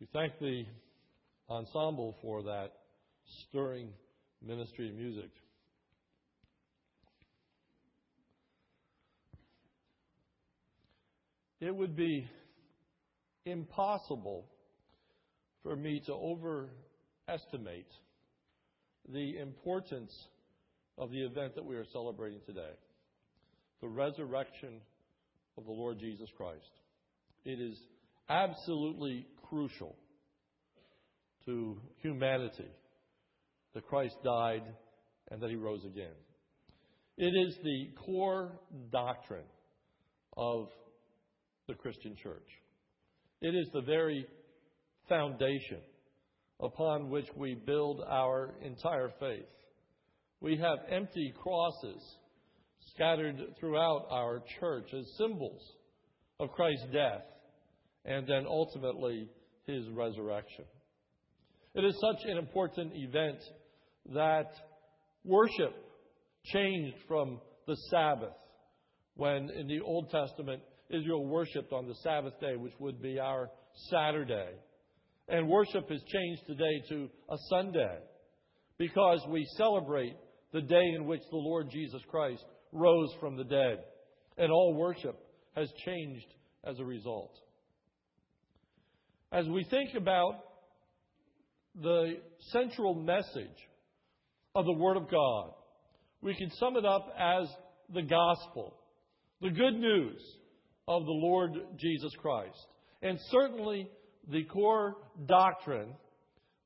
We thank the ensemble for that stirring ministry of music. It would be impossible for me to overestimate the importance of the event that we are celebrating today the resurrection of the Lord Jesus Christ. It is absolutely crucial to humanity that Christ died and that he rose again. It is the core doctrine of the Christian church. It is the very foundation upon which we build our entire faith. We have empty crosses scattered throughout our church as symbols of Christ's death and then ultimately his resurrection. It is such an important event that worship changed from the Sabbath when in the Old Testament Israel worshiped on the Sabbath day, which would be our Saturday. And worship has changed today to a Sunday because we celebrate the day in which the Lord Jesus Christ rose from the dead. And all worship has changed as a result. As we think about the central message of the Word of God, we can sum it up as the gospel, the good news of the Lord Jesus Christ. And certainly the core doctrine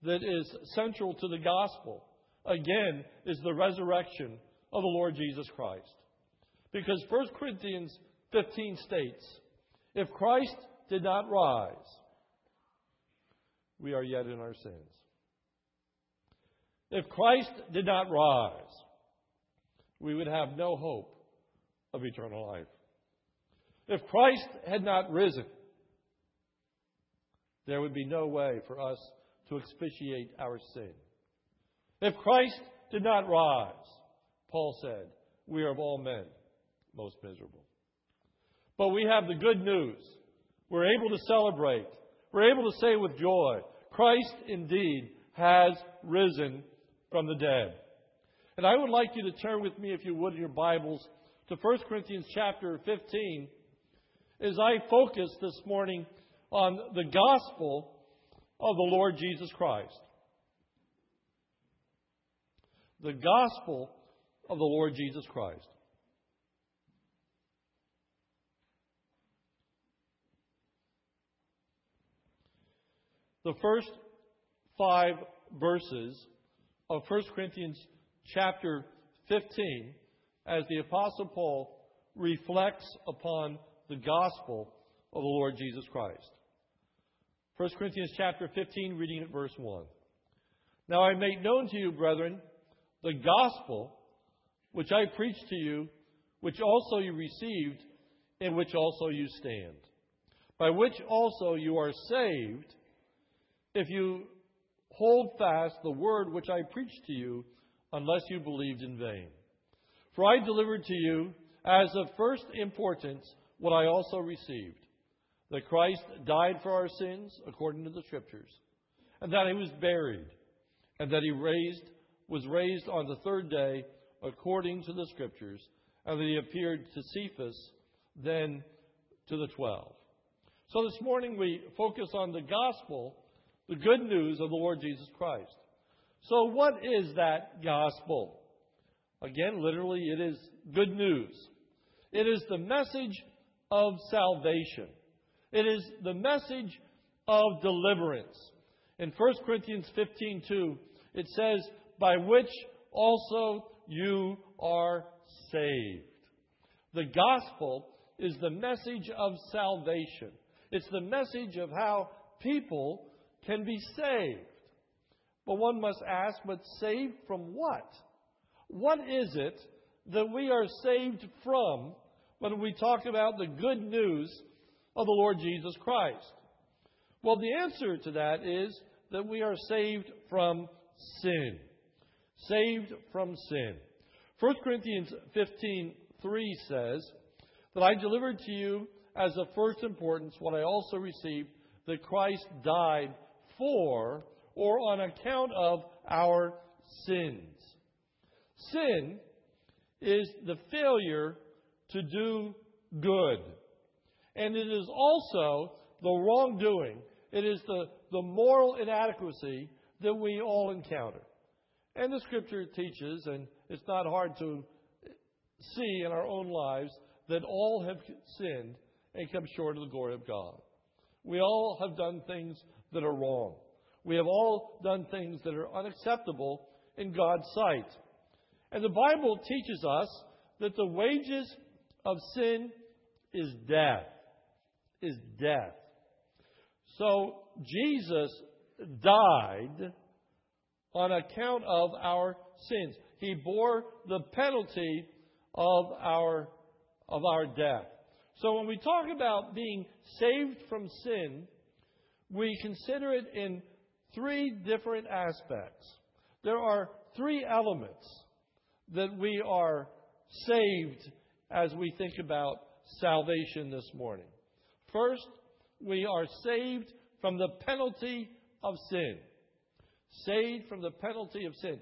that is central to the gospel, again, is the resurrection of the Lord Jesus Christ. Because 1 Corinthians 15 states, if Christ did not rise, we are yet in our sins. If Christ did not rise, we would have no hope of eternal life. If Christ had not risen, there would be no way for us to expiate our sin. If Christ did not rise, Paul said, we are of all men most miserable. But we have the good news. We're able to celebrate. We're able to say with joy, Christ indeed has risen from the dead. And I would like you to turn with me, if you would, in your Bibles to 1 Corinthians chapter 15 as I focus this morning on the gospel of the Lord Jesus Christ. The gospel of the Lord Jesus Christ. The first five verses of 1 Corinthians chapter 15, as the Apostle Paul reflects upon the gospel of the Lord Jesus Christ. 1 Corinthians chapter 15, reading at verse 1. Now I make known to you, brethren, the gospel which I preached to you, which also you received, in which also you stand, by which also you are saved, if you hold fast the word which I preached to you, unless you believed in vain. For I delivered to you as of first importance what I also received that Christ died for our sins according to the Scriptures, and that he was buried, and that he raised, was raised on the third day according to the Scriptures, and that he appeared to Cephas, then to the twelve. So this morning we focus on the gospel, the good news of the Lord Jesus Christ. So what is that gospel? Again, literally, it is good news. It is the message of salvation. It is the message of deliverance. In 1 Corinthians 15:2, it says, "By which also you are saved." The gospel is the message of salvation. It's the message of how people can be saved. But one must ask, but saved from what? What is it that we are saved from when we talk about the good news of the Lord Jesus Christ? Well, the answer to that is that we are saved from sin. Saved from sin. 1 Corinthians 15:3 says that I delivered to you as of first importance what I also received that Christ died for or on account of our sins. Sin is the failure to do good. And it is also the wrongdoing. It is the, the moral inadequacy that we all encounter. And the scripture teaches, and it's not hard to see in our own lives, that all have sinned and come short of the glory of God. We all have done things that are wrong. We have all done things that are unacceptable in God's sight. And the Bible teaches us that the wages of sin is death. Is death. So Jesus died on account of our sins. He bore the penalty of our of our death. So when we talk about being saved from sin, we consider it in three different aspects. There are three elements that we are saved as we think about salvation this morning. First, we are saved from the penalty of sin. Saved from the penalty of sin.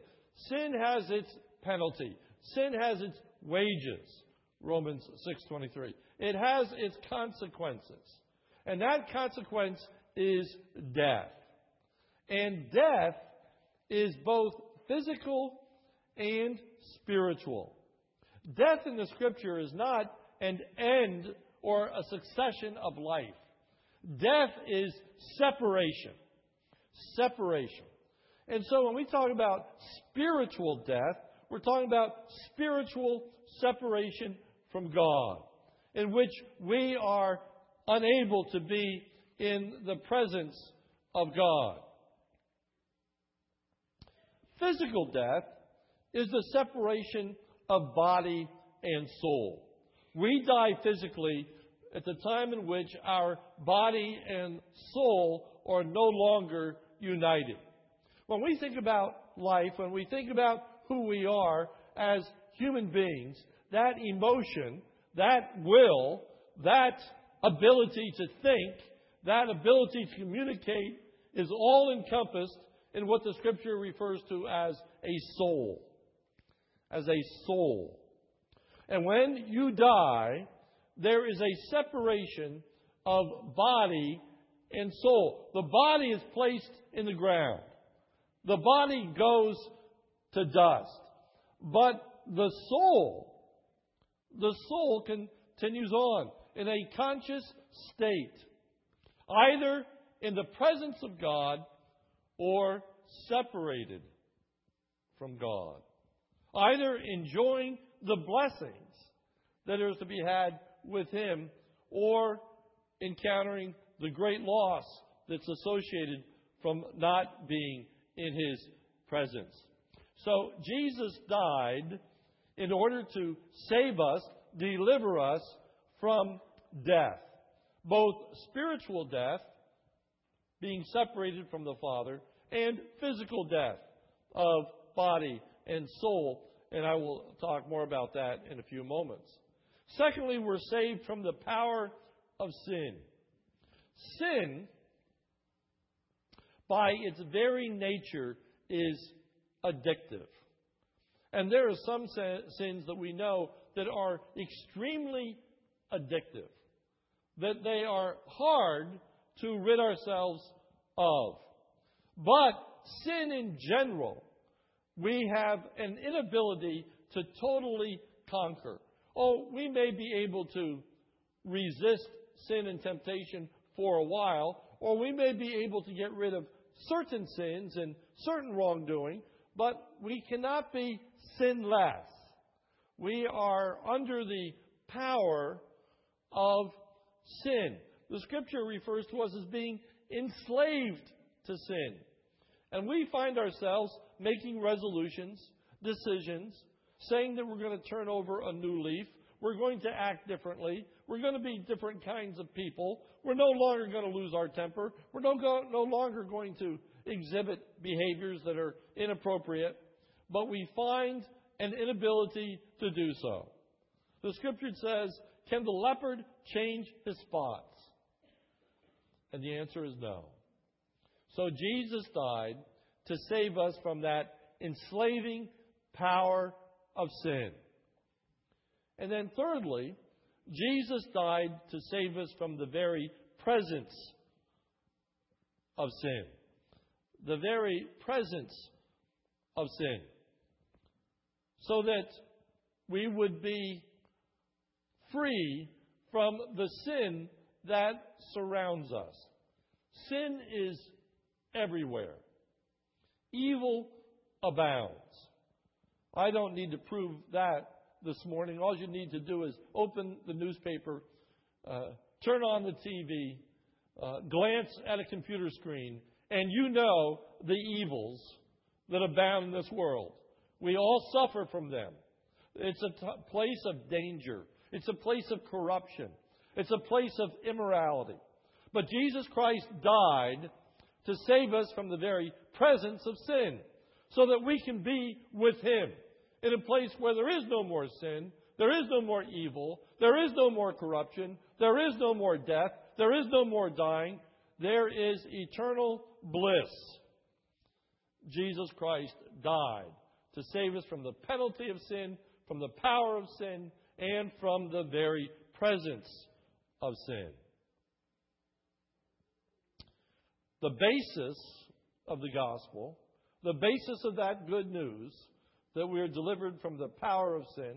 Sin has its penalty. Sin has its wages. Romans 6:23. It has its consequences. And that consequence is death. And death is both physical and spiritual. Death in the scripture is not an end or a succession of life. Death is separation. Separation. And so when we talk about spiritual death, we're talking about spiritual separation from God, in which we are unable to be in the presence of God. Physical death is the separation of body and soul. We die physically at the time in which our body and soul are no longer united. When we think about life, when we think about who we are as human beings, that emotion, that will, that ability to think, that ability to communicate is all encompassed in what the scripture refers to as a soul. As a soul. And when you die, there is a separation of body and soul. The body is placed in the ground. The body goes to dust. But the soul, the soul continues on in a conscious state, either in the presence of God or separated from God, either enjoying the blessings that are to be had with Him or encountering the great loss that's associated from not being in His presence. So Jesus died in order to save us, deliver us from death, both spiritual death, being separated from the Father, and physical death of body and soul. And I will talk more about that in a few moments. Secondly, we're saved from the power of sin. Sin, by its very nature, is addictive. And there are some sins that we know that are extremely addictive, that they are hard to rid ourselves of. But sin in general, we have an inability to totally conquer. Oh, we may be able to resist sin and temptation for a while, or we may be able to get rid of certain sins and certain wrongdoing, but we cannot be sinless. We are under the power of sin. The scripture refers to us as being enslaved to sin. And we find ourselves making resolutions, decisions, saying that we're going to turn over a new leaf. We're going to act differently. We're going to be different kinds of people. We're no longer going to lose our temper. We're no, go, no longer going to exhibit behaviors that are inappropriate. But we find an inability to do so. The scripture says, Can the leopard change his spots? And the answer is no. So Jesus died to save us from that enslaving power of sin. And then, thirdly, Jesus died to save us from the very presence of sin. The very presence of sin. So that we would be free from the sin that surrounds us. Sin is everywhere. Evil abounds. I don't need to prove that this morning. All you need to do is open the newspaper, uh, turn on the TV, uh, glance at a computer screen, and you know the evils that abound in this world. We all suffer from them. It's a t- place of danger. It's a place of corruption. It's a place of immorality. But Jesus Christ died to save us from the very presence of sin so that we can be with Him in a place where there is no more sin, there is no more evil, there is no more corruption, there is no more death, there is no more dying, there is eternal bliss. Jesus Christ died to save us from the penalty of sin, from the power of sin, and from the very presence of sin. The basis of the gospel, the basis of that good news, that we are delivered from the power of sin,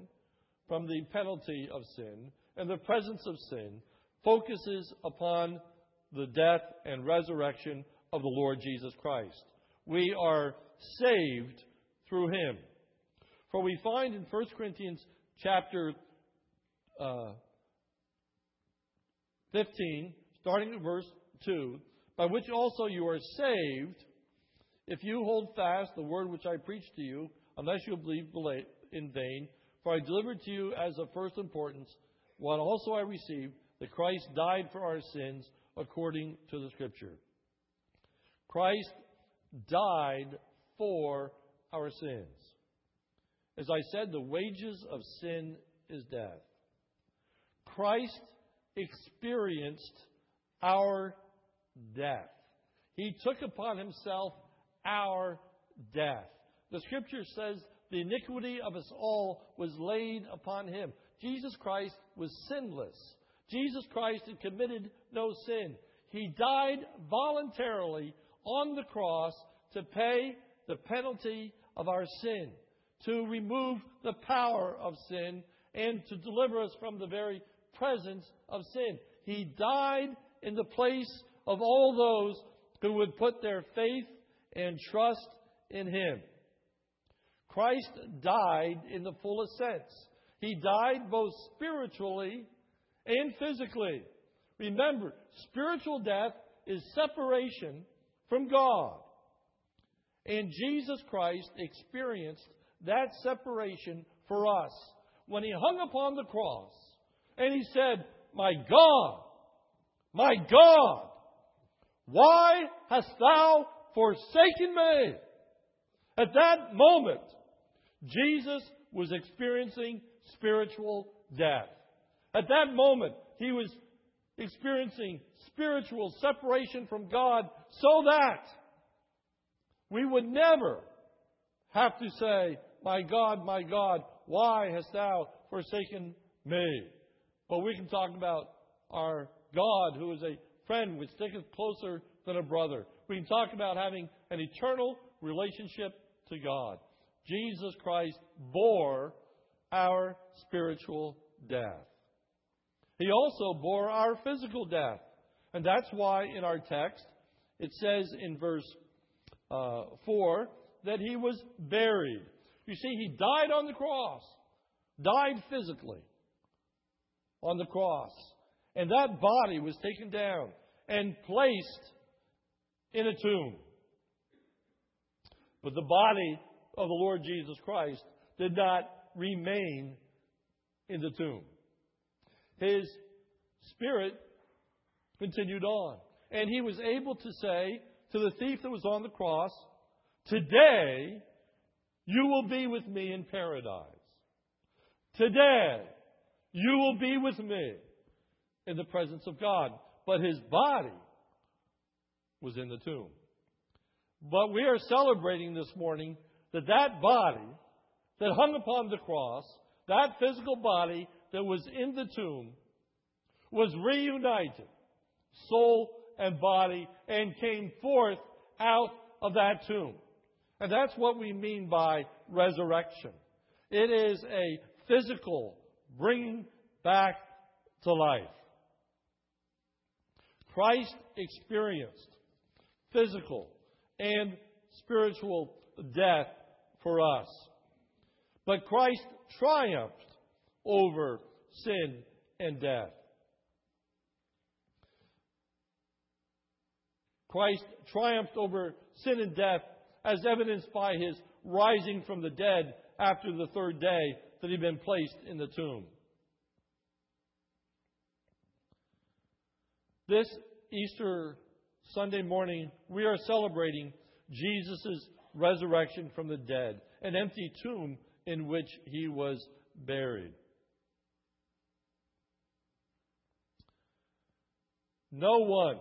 from the penalty of sin, and the presence of sin, focuses upon the death and resurrection of the Lord Jesus Christ. We are saved through him. For we find in 1 Corinthians chapter uh, 15, starting at verse 2, by which also you are saved, if you hold fast the word which I preached to you, unless you believe in vain. For I delivered to you as of first importance what also I received, that Christ died for our sins according to the Scripture. Christ died for our sins. As I said, the wages of sin is death. Christ experienced our death. He took upon himself our death. The scripture says the iniquity of us all was laid upon him. Jesus Christ was sinless. Jesus Christ had committed no sin. He died voluntarily on the cross to pay the penalty of our sin, to remove the power of sin, and to deliver us from the very presence of sin. He died in the place of all those who would put their faith and trust in Him. Christ died in the fullest sense. He died both spiritually and physically. Remember, spiritual death is separation from God. And Jesus Christ experienced that separation for us when he hung upon the cross and he said, My God, my God, why hast thou forsaken me? At that moment, Jesus was experiencing spiritual death. At that moment, he was experiencing spiritual separation from God so that we would never have to say, My God, my God, why hast thou forsaken me? But we can talk about our God who is a friend which sticketh closer than a brother. We can talk about having an eternal relationship to God. Jesus Christ bore our spiritual death. He also bore our physical death. And that's why in our text it says in verse uh, 4 that he was buried. You see, he died on the cross, died physically on the cross. And that body was taken down and placed in a tomb. But the body of the Lord Jesus Christ did not remain in the tomb. His spirit continued on. And he was able to say to the thief that was on the cross, Today you will be with me in paradise. Today you will be with me in the presence of God. But his body was in the tomb. But we are celebrating this morning that that body that hung upon the cross, that physical body that was in the tomb, was reunited, soul and body, and came forth out of that tomb. And that's what we mean by resurrection. It is a physical bringing back to life. Christ experienced physical and spiritual death for us. But Christ triumphed over sin and death. Christ triumphed over sin and death as evidenced by his rising from the dead after the third day that he'd been placed in the tomb. This Easter Sunday morning, we are celebrating Jesus' resurrection from the dead, an empty tomb in which he was buried. No one,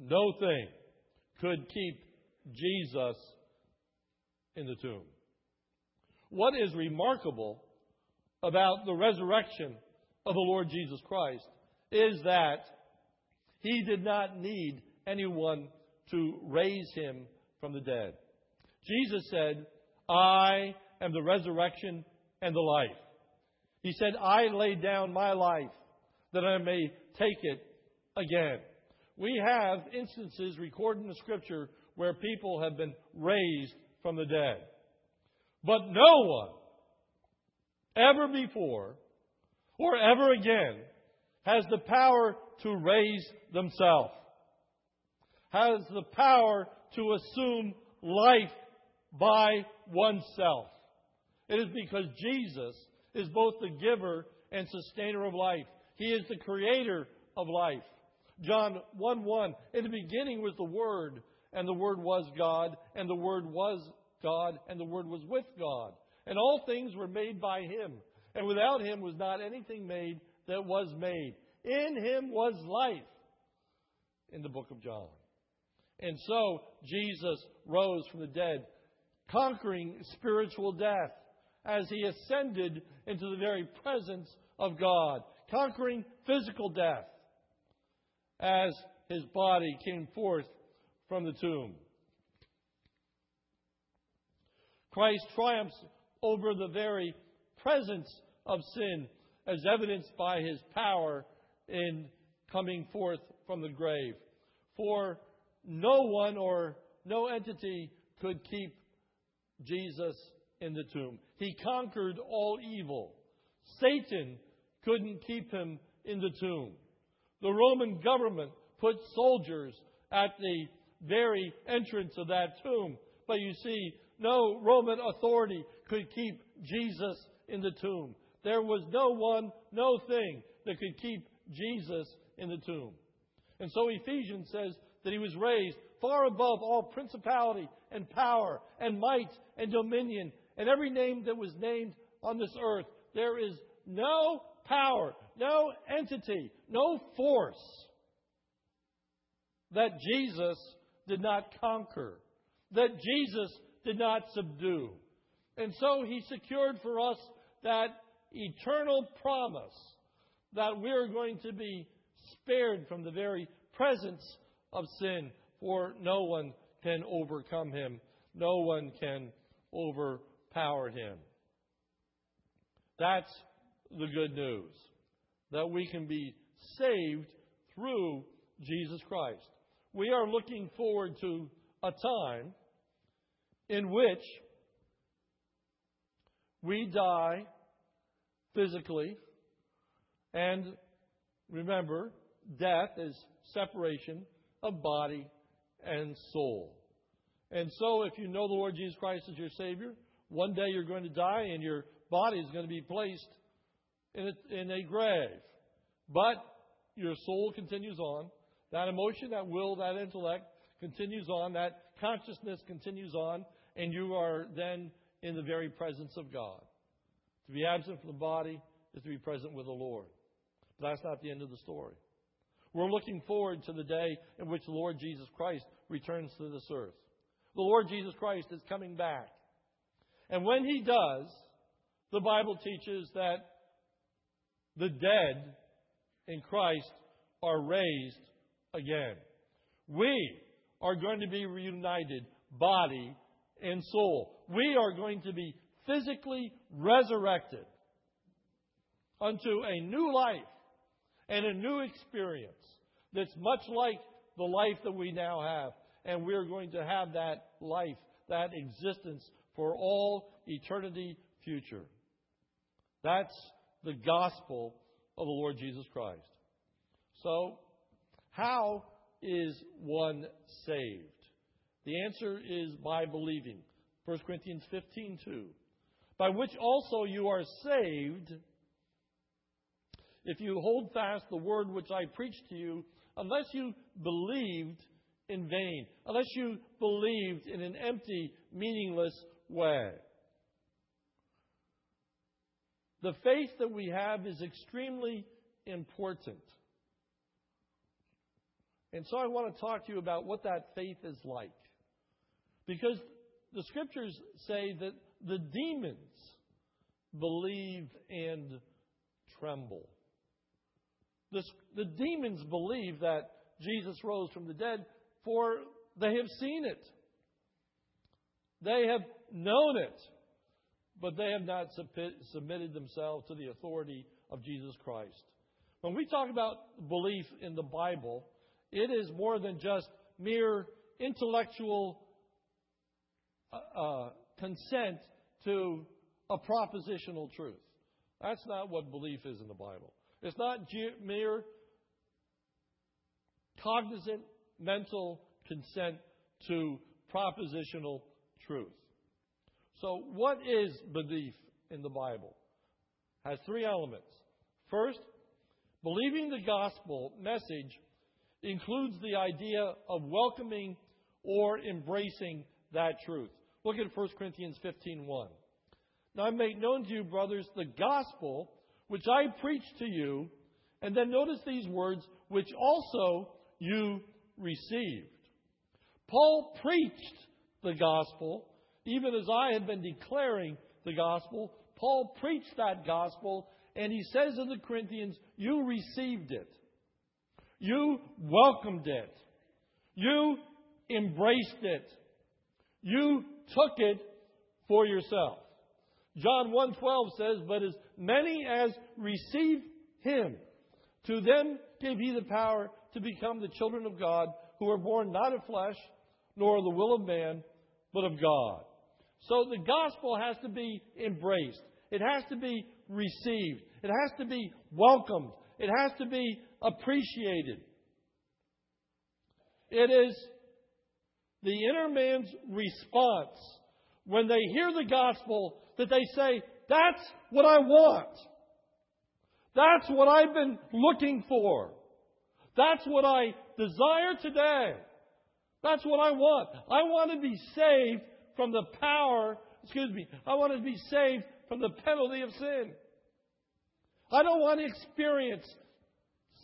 no thing could keep Jesus in the tomb. What is remarkable about the resurrection of the Lord Jesus Christ is that he did not need anyone to raise him from the dead. Jesus said, I am the resurrection and the life. He said, I lay down my life that I may take it again. We have instances recorded in the scripture where people have been raised from the dead. But no one ever before or ever again has the power to raise themselves, has the power to assume life by oneself. It is because Jesus is both the giver and sustainer of life. He is the creator of life. John 1 1. In the beginning was the Word, and the Word was God, and the Word was God, and the Word was with God. And all things were made by Him. And without Him was not anything made that was made. In Him was life. In the book of John. And so Jesus rose from the dead, conquering spiritual death as he ascended into the very presence of God, conquering physical death as his body came forth from the tomb. Christ triumphs over the very presence of sin as evidenced by his power in coming forth from the grave. For no one or no entity could keep Jesus in the tomb. He conquered all evil. Satan couldn't keep him in the tomb. The Roman government put soldiers at the very entrance of that tomb. But you see, no Roman authority could keep Jesus in the tomb. There was no one, no thing that could keep Jesus in the tomb. And so Ephesians says that he was raised far above all principality and power and might and dominion and every name that was named on this earth. There is no power, no entity, no force that Jesus did not conquer, that Jesus did not subdue. And so he secured for us that eternal promise that we're going to be spared from the very presence of sin, for no one can overcome him, no one can overpower him. That's the good news that we can be saved through Jesus Christ. We are looking forward to a time in which we die physically, and remember, death is separation of body and soul. And so, if you know the Lord Jesus Christ as your Savior, one day you're going to die and your body is going to be placed in a, in a grave. But your soul continues on. That emotion, that will, that intellect continues on. That consciousness continues on. And you are then in the very presence of God. To be absent from the body is to be present with the Lord. But that's not the end of the story. We're looking forward to the day in which the Lord Jesus Christ returns to this earth. The Lord Jesus Christ is coming back. And when he does, the Bible teaches that the dead in Christ are raised again. We are going to be reunited, body and soul. We are going to be physically resurrected unto a new life and a new experience that's much like the life that we now have. And we're going to have that life, that existence for all eternity future. That's the gospel of the Lord Jesus Christ. So, how is one saved? The answer is by believing. 1 Corinthians 15 2. By which also you are saved if you hold fast the word which I preached to you, unless you believed in vain, unless you believed in an empty, meaningless way. The faith that we have is extremely important. And so I want to talk to you about what that faith is like. Because the scriptures say that the demons believe and tremble. The, the demons believe that Jesus rose from the dead, for they have seen it. They have known it, but they have not submitted themselves to the authority of Jesus Christ. When we talk about belief in the Bible, it is more than just mere intellectual uh, uh, consent to a propositional truth. That's not what belief is in the Bible. It's not mere cognizant mental consent to propositional truth. So, what is belief in the Bible? It Has three elements. First, believing the gospel message includes the idea of welcoming or embracing that truth. Look at 1 Corinthians 15:1. Now I make known to you, brothers, the gospel which I preached to you, and then notice these words, which also you received. Paul preached the gospel, even as I had been declaring the gospel. Paul preached that gospel, and he says to the Corinthians, You received it. You welcomed it. You embraced it. You took it for yourself. John 1:12 says, "But as many as receive him, to them gave he the power to become the children of God, who are born not of flesh, nor of the will of man, but of God." So the gospel has to be embraced. It has to be received. It has to be welcomed. It has to be appreciated. It is the inner man's response when they hear the gospel that they say, That's what I want. That's what I've been looking for. That's what I desire today. That's what I want. I want to be saved from the power, excuse me, I want to be saved from the penalty of sin. I don't want to experience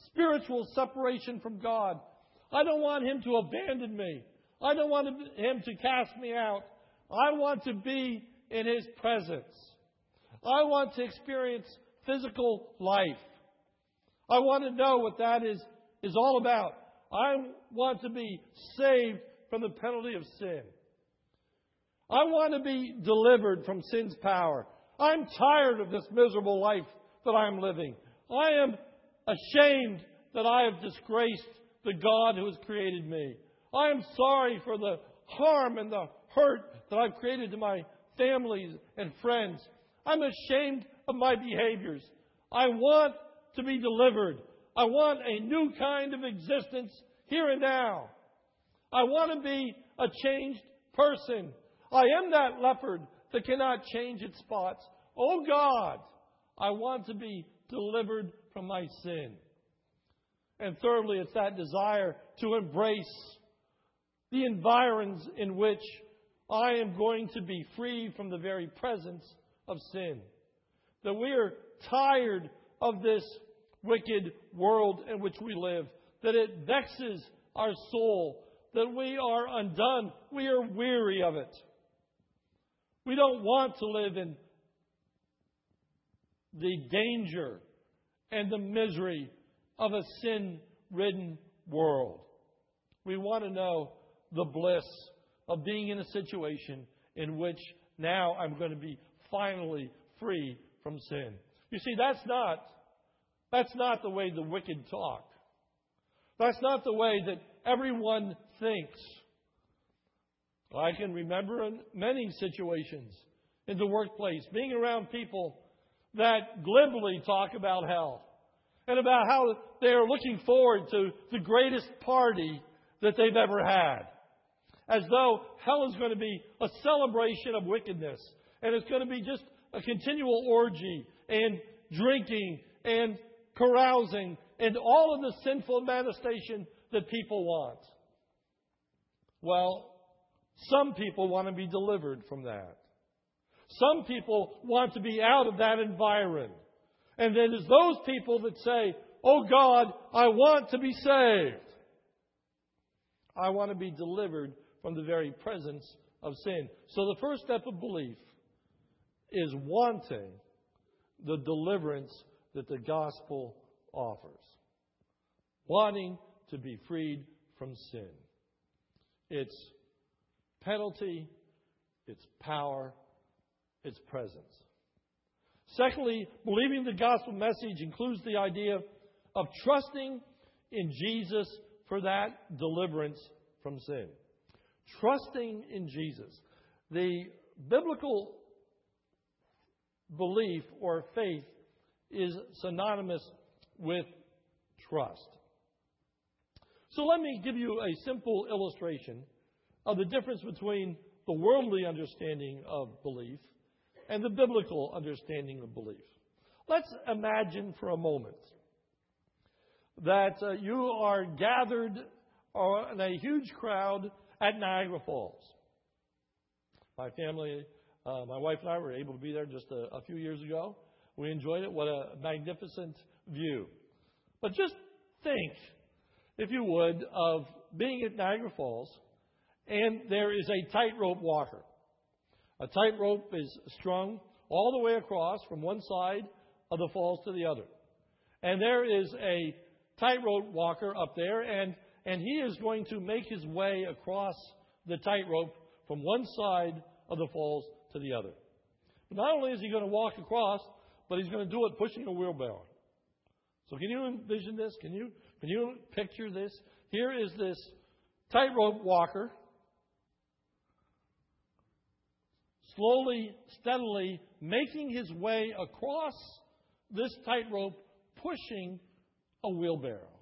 spiritual separation from God. I don't want Him to abandon me. I don't want Him to cast me out. I want to be in His presence. I want to experience physical life. I want to know what that is, is all about. I want to be saved from the penalty of sin. I want to be delivered from sin's power. I'm tired of this miserable life that I'm living. I am ashamed that I have disgraced the God who has created me. I am sorry for the harm and the hurt that I've created to my families and friends. I'm ashamed of my behaviors. I want to be delivered. I want a new kind of existence here and now. I want to be a changed person. I am that leopard that cannot change its spots. Oh God, I want to be delivered from my sin. And thirdly, it's that desire to embrace the environs in which I am going to be free from the very presence of sin. That we are tired of this wicked world in which we live. That it vexes our soul. that we are undone. We are weary of it. We don't want to live in the danger and the misery of a sin ridden world. We want to know the bliss of being in a situation in which now I'm going to be finally free from sin. You see, that's not, that's not the way the wicked talk. That's not the way that everyone thinks. I can remember in many situations in the workplace being around people that glibly talk about hell and about how they are looking forward to the greatest party that they've ever had. As though hell is going to be a celebration of wickedness and it's going to be just a continual orgy and drinking and carousing and all of the sinful manifestation that people want. Well, some people want to be delivered from that. Some people want to be out of that environment. And then there's those people that say, Oh God, I want to be saved. I want to be delivered from the very presence of sin. So the first step of belief is wanting the deliverance that the gospel offers. Wanting to be freed from sin. Its penalty, its power, its presence. Secondly, believing the gospel message includes the idea of trusting in Jesus for that deliverance from sin. Trusting in Jesus. The biblical belief or faith is synonymous with trust. So let me give you a simple illustration of the difference between the worldly understanding of belief and the biblical understanding of belief. Let's imagine for a moment that uh, you are gathered in a huge crowd at Niagara Falls. My family, uh, my wife and I were able to be there just a, a few years ago. We enjoyed it. What a magnificent view. But just think, if you would, of being at Niagara Falls and there is a tightrope walker. A tightrope is strung all the way across from one side of the falls to the other. And there is a tightrope walker up there, and, and he is going to make his way across the tightrope from one side of the falls to the other. But not only is he going to walk across, but he's going to do it pushing a wheelbarrow. So can you envision this? Can you, can you picture this? Here is this tightrope walker slowly, steadily making his way across this tightrope, pushing a wheelbarrow.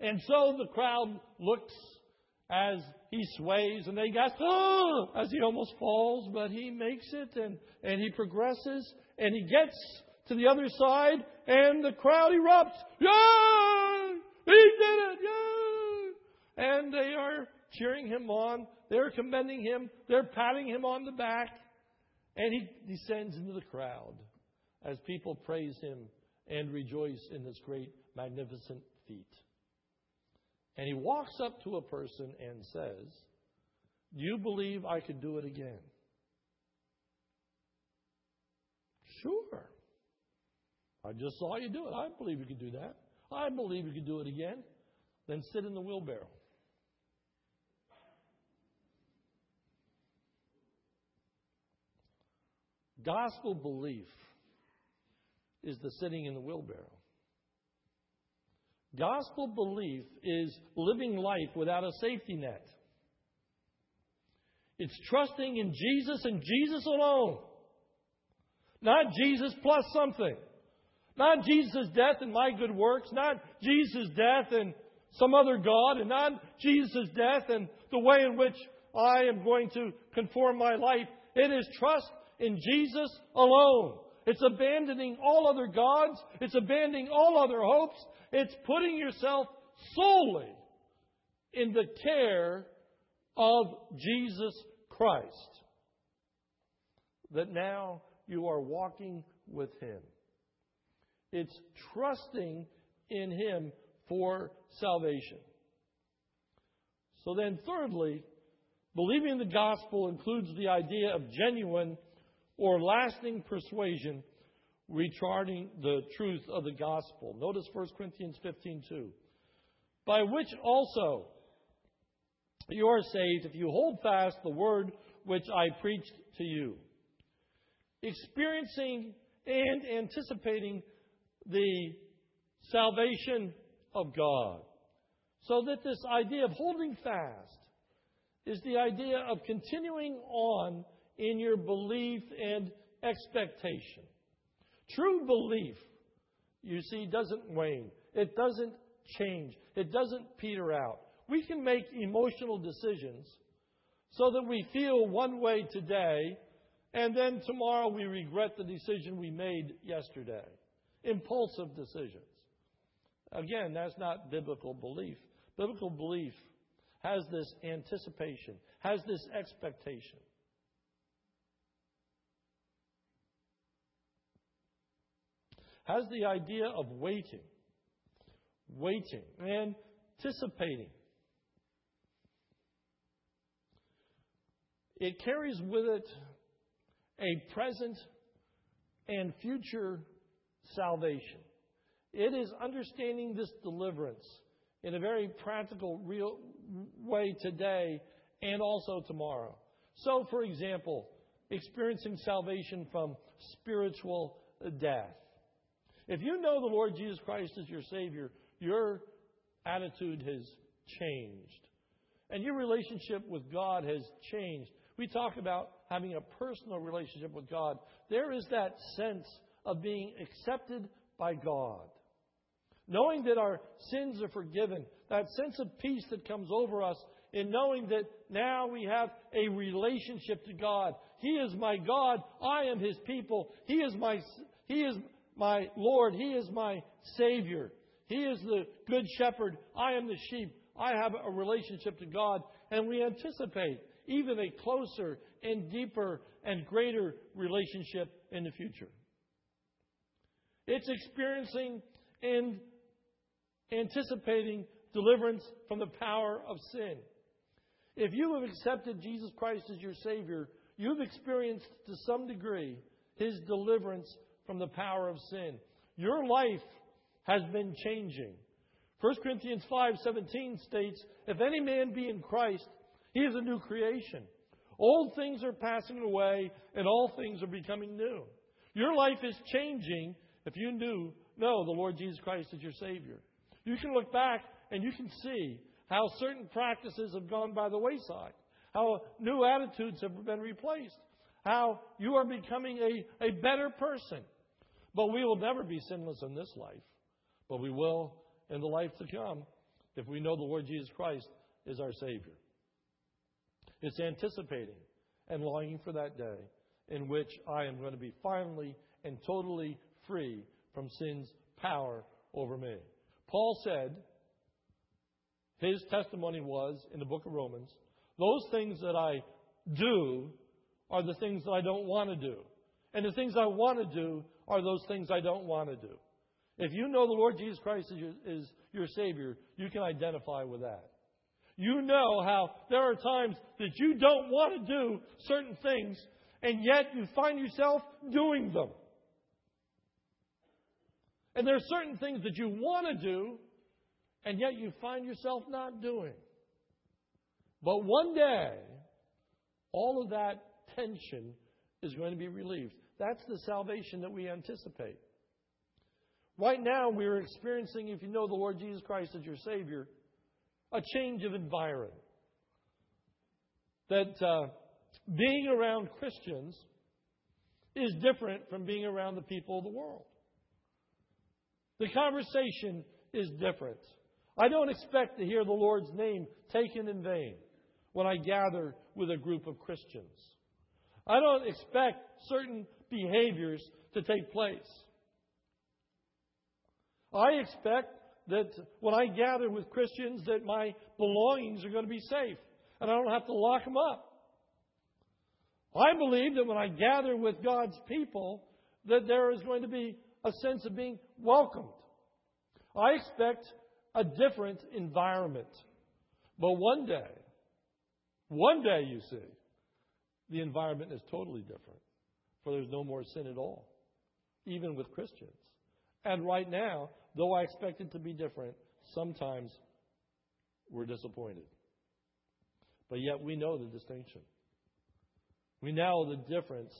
And so the crowd looks as he sways and they gasp, oh, as he almost falls, but he makes it and, and he progresses and he gets to the other side and the crowd erupts. Yay! He did it! Yay! And they are cheering him on. They're commending him. They're patting him on the back. And he descends into the crowd as people praise him and rejoice in this great, magnificent feat. And he walks up to a person and says, Do you believe I could do it again? Sure. I just saw you do it. I believe you could do that. I believe you could do it again. Then sit in the wheelbarrow. Gospel belief is the sitting in the wheelbarrow. Gospel belief is living life without a safety net. It's trusting in Jesus and Jesus alone. Not Jesus plus something. Not Jesus' death and my good works. Not Jesus' death and some other God. And not Jesus' death and the way in which I am going to conform my life. It is trust in Jesus alone. It's abandoning all other gods. It's abandoning all other hopes. It's putting yourself solely in the care of Jesus Christ. That now you are walking with Him. It's trusting in Him for salvation. So then, thirdly, believing the gospel includes the idea of genuine or lasting persuasion regarding the truth of the gospel. Notice 1 Corinthians 15:2. By which also you are saved if you hold fast the word which I preached to you. Experiencing and anticipating the salvation of God. So that this idea of holding fast is the idea of continuing on in your belief and expectation. True belief, you see, doesn't wane. It doesn't change. It doesn't peter out. We can make emotional decisions so that we feel one way today and then tomorrow we regret the decision we made yesterday. Impulsive decisions. Again, that's not biblical belief. Biblical belief has this anticipation, has this expectation. Has the idea of waiting, waiting, anticipating. It carries with it a present and future salvation. It is understanding this deliverance in a very practical, real way today and also tomorrow. So, for example, experiencing salvation from spiritual death. If you know the Lord Jesus Christ as your Savior, your attitude has changed. And your relationship with God has changed. We talk about having a personal relationship with God. There is that sense of being accepted by God. Knowing that our sins are forgiven, that sense of peace that comes over us in knowing that now we have a relationship to God. He is my God, I am His people. He is my, He is my Lord, He is my Savior. He is the good shepherd, I am the sheep. I have a relationship to God, and we anticipate even a closer and deeper and greater relationship in the future. It's experiencing and anticipating deliverance from the power of sin. If you have accepted Jesus Christ as your Savior, you've experienced to some degree His deliverance from the power of sin. Your life has been changing. 1 Corinthians 5:17 states, "If any man be in Christ, he is a new creation. Old things are passing away and all things are becoming new." Your life is changing if you knew know the Lord Jesus Christ as your savior. You can look back and you can see how certain practices have gone by the wayside, how new attitudes have been replaced, how you are becoming a, a better person. But we will never be sinless in this life, but we will in the life to come if we know the Lord Jesus Christ is our Savior. It's anticipating and longing for that day in which I am going to be finally and totally free from sin's power over me. Paul said, his testimony was in the book of Romans, those things that I do are the things that I don't want to do. And the things I want to do are those things I don't want to do. If you know the Lord Jesus Christ is your, is your Savior, you can identify with that. You know how there are times that you don't want to do certain things, and yet you find yourself doing them. And there are certain things that you want to do, and yet you find yourself not doing. But one day, all of that tension is going to be relieved. That's the salvation that we anticipate. Right now, we're experiencing, if you know the Lord Jesus Christ as your Savior, a change of environment. That uh, being around Christians is different from being around the people of the world. The conversation is different. I don't expect to hear the Lord's name taken in vain when I gather with a group of Christians. I don't expect certain behaviors to take place. I expect that when I gather with Christians that my belongings are going to be safe and I don't have to lock them up. I believe that when I gather with God's people that there is going to be a sense of being welcomed. I expect a different environment. But one day, one day, you see, the environment is totally different. For there's no more sin at all, even with Christians. And right now, though I expect it to be different, sometimes we're disappointed. But yet we know the distinction. We know the difference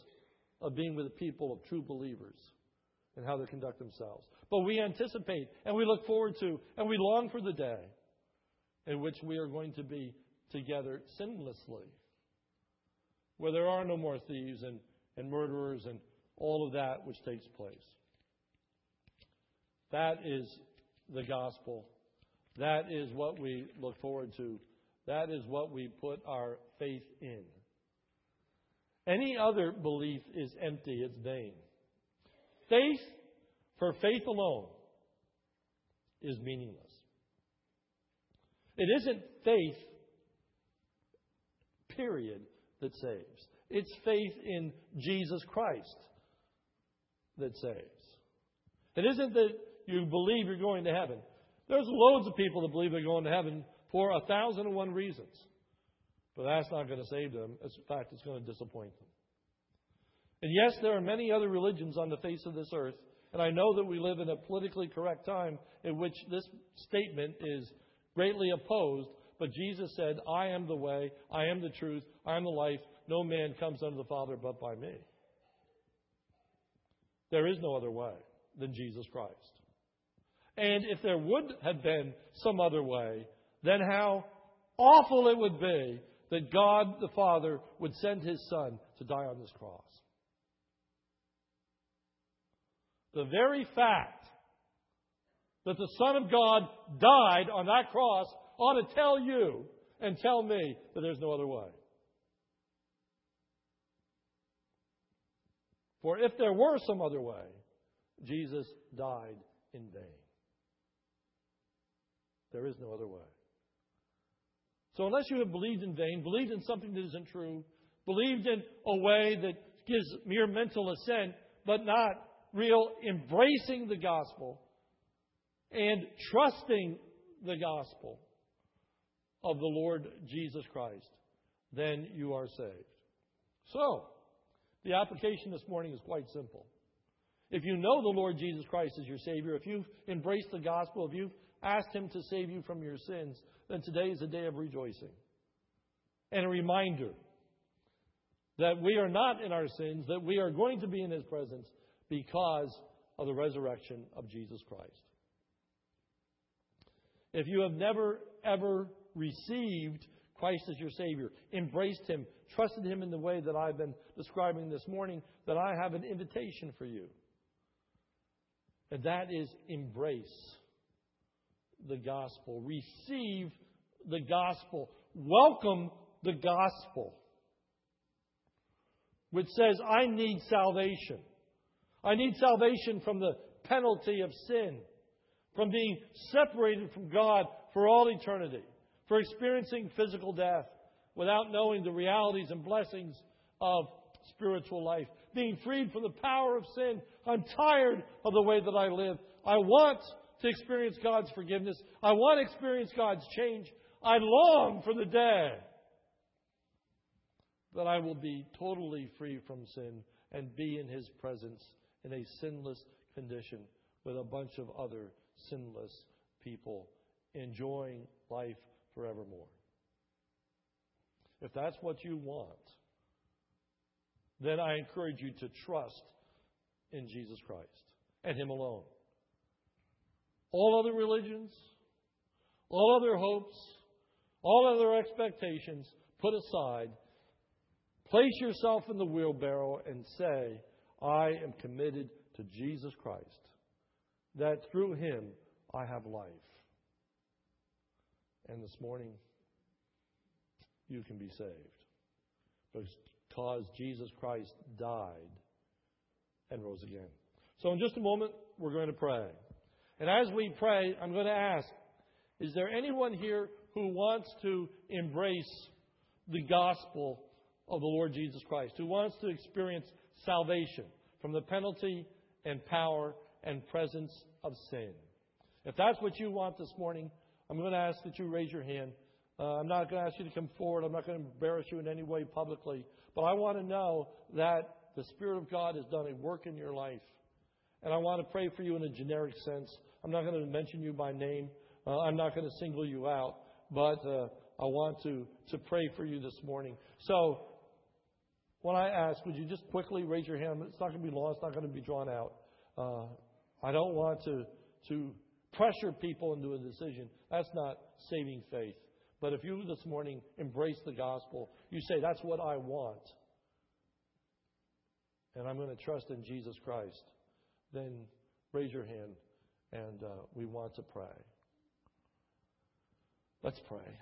of being with the people of true believers and how they conduct themselves. But we anticipate and we look forward to and we long for the day in which we are going to be together sinlessly, where there are no more thieves and, and murderers and all of that which takes place. That is the gospel. That is what we look forward to. That is what we put our faith in. Any other belief is empty, it's vain. Faith, for faith alone, is meaningless. It isn't faith, period, that saves. It's faith in Jesus Christ that saves. It isn't that you believe you're going to heaven. There's loads of people that believe they're going to heaven for a thousand and one reasons. But that's not going to save them. In fact, it's going to disappoint them. And yes, there are many other religions on the face of this earth. And I know that we live in a politically correct time in which this statement is greatly opposed. But Jesus said, I am the way, I am the truth, I am the life. No man comes unto the Father but by me. There is no other way than Jesus Christ. And if there would have been some other way, then how awful it would be that God the Father would send his Son to die on this cross. The very fact that the Son of God died on that cross ought to tell you and tell me that there's no other way. For if there were some other way, Jesus died in vain. There is no other way. So, unless you have believed in vain, believed in something that isn't true, believed in a way that gives mere mental assent, but not real embracing the gospel and trusting the gospel of the Lord Jesus Christ, then you are saved. So, the application this morning is quite simple. If you know the Lord Jesus Christ as your Savior, if you've embraced the gospel, if you've asked Him to save you from your sins, then today is a day of rejoicing. And a reminder that we are not in our sins, that we are going to be in His presence because of the resurrection of Jesus Christ. If you have never, ever received Christ as your Savior, embraced Him, trusted Him in the way that I've been describing this morning, that I have an invitation for you. And that is embrace the gospel. Receive the gospel. Welcome the gospel. Which says, I need salvation. I need salvation from the penalty of sin, from being separated from God for all eternity, for experiencing physical death without knowing the realities and blessings of spiritual life, being freed from the power of sin. I'm tired of the way that I live. I want to experience God's forgiveness. I want to experience God's change. I long for the day that I will be totally free from sin and be in His presence in a sinless condition with a bunch of other sinless people enjoying life forevermore. If that's what you want, then I encourage you to trust in Jesus Christ and Him alone. All other religions, all other hopes, all other expectations put aside. Place yourself in the wheelbarrow and say, I am committed to Jesus Christ, that through Him I have life. And this morning, you can be saved because Jesus Christ died and rose again. So, in just a moment, we're going to pray. And as we pray, I'm going to ask Is there anyone here who wants to embrace the gospel of the Lord Jesus Christ, who wants to experience salvation from the penalty and power and presence of sin? If that's what you want this morning, I'm going to ask that you raise your hand Uh, I'm not going to ask you to come forward. I'm not going to embarrass you in any way publicly. But I want to know that the Spirit of God has done a work in your life. And I want to pray for you in a generic sense. I'm not going to mention you by name. Uh, I'm not going to single you out. But uh, I want to, to pray for you this morning. So, when I ask, would you just quickly raise your hand? It's not going to be long. It's not going to be drawn out. Uh, I don't want to, to pressure people into a decision. That's not saving faith. But if you this morning embrace the gospel, you say, that's what I want, and I'm going to trust in Jesus Christ, then raise your hand and uh, we want to pray. Let's pray.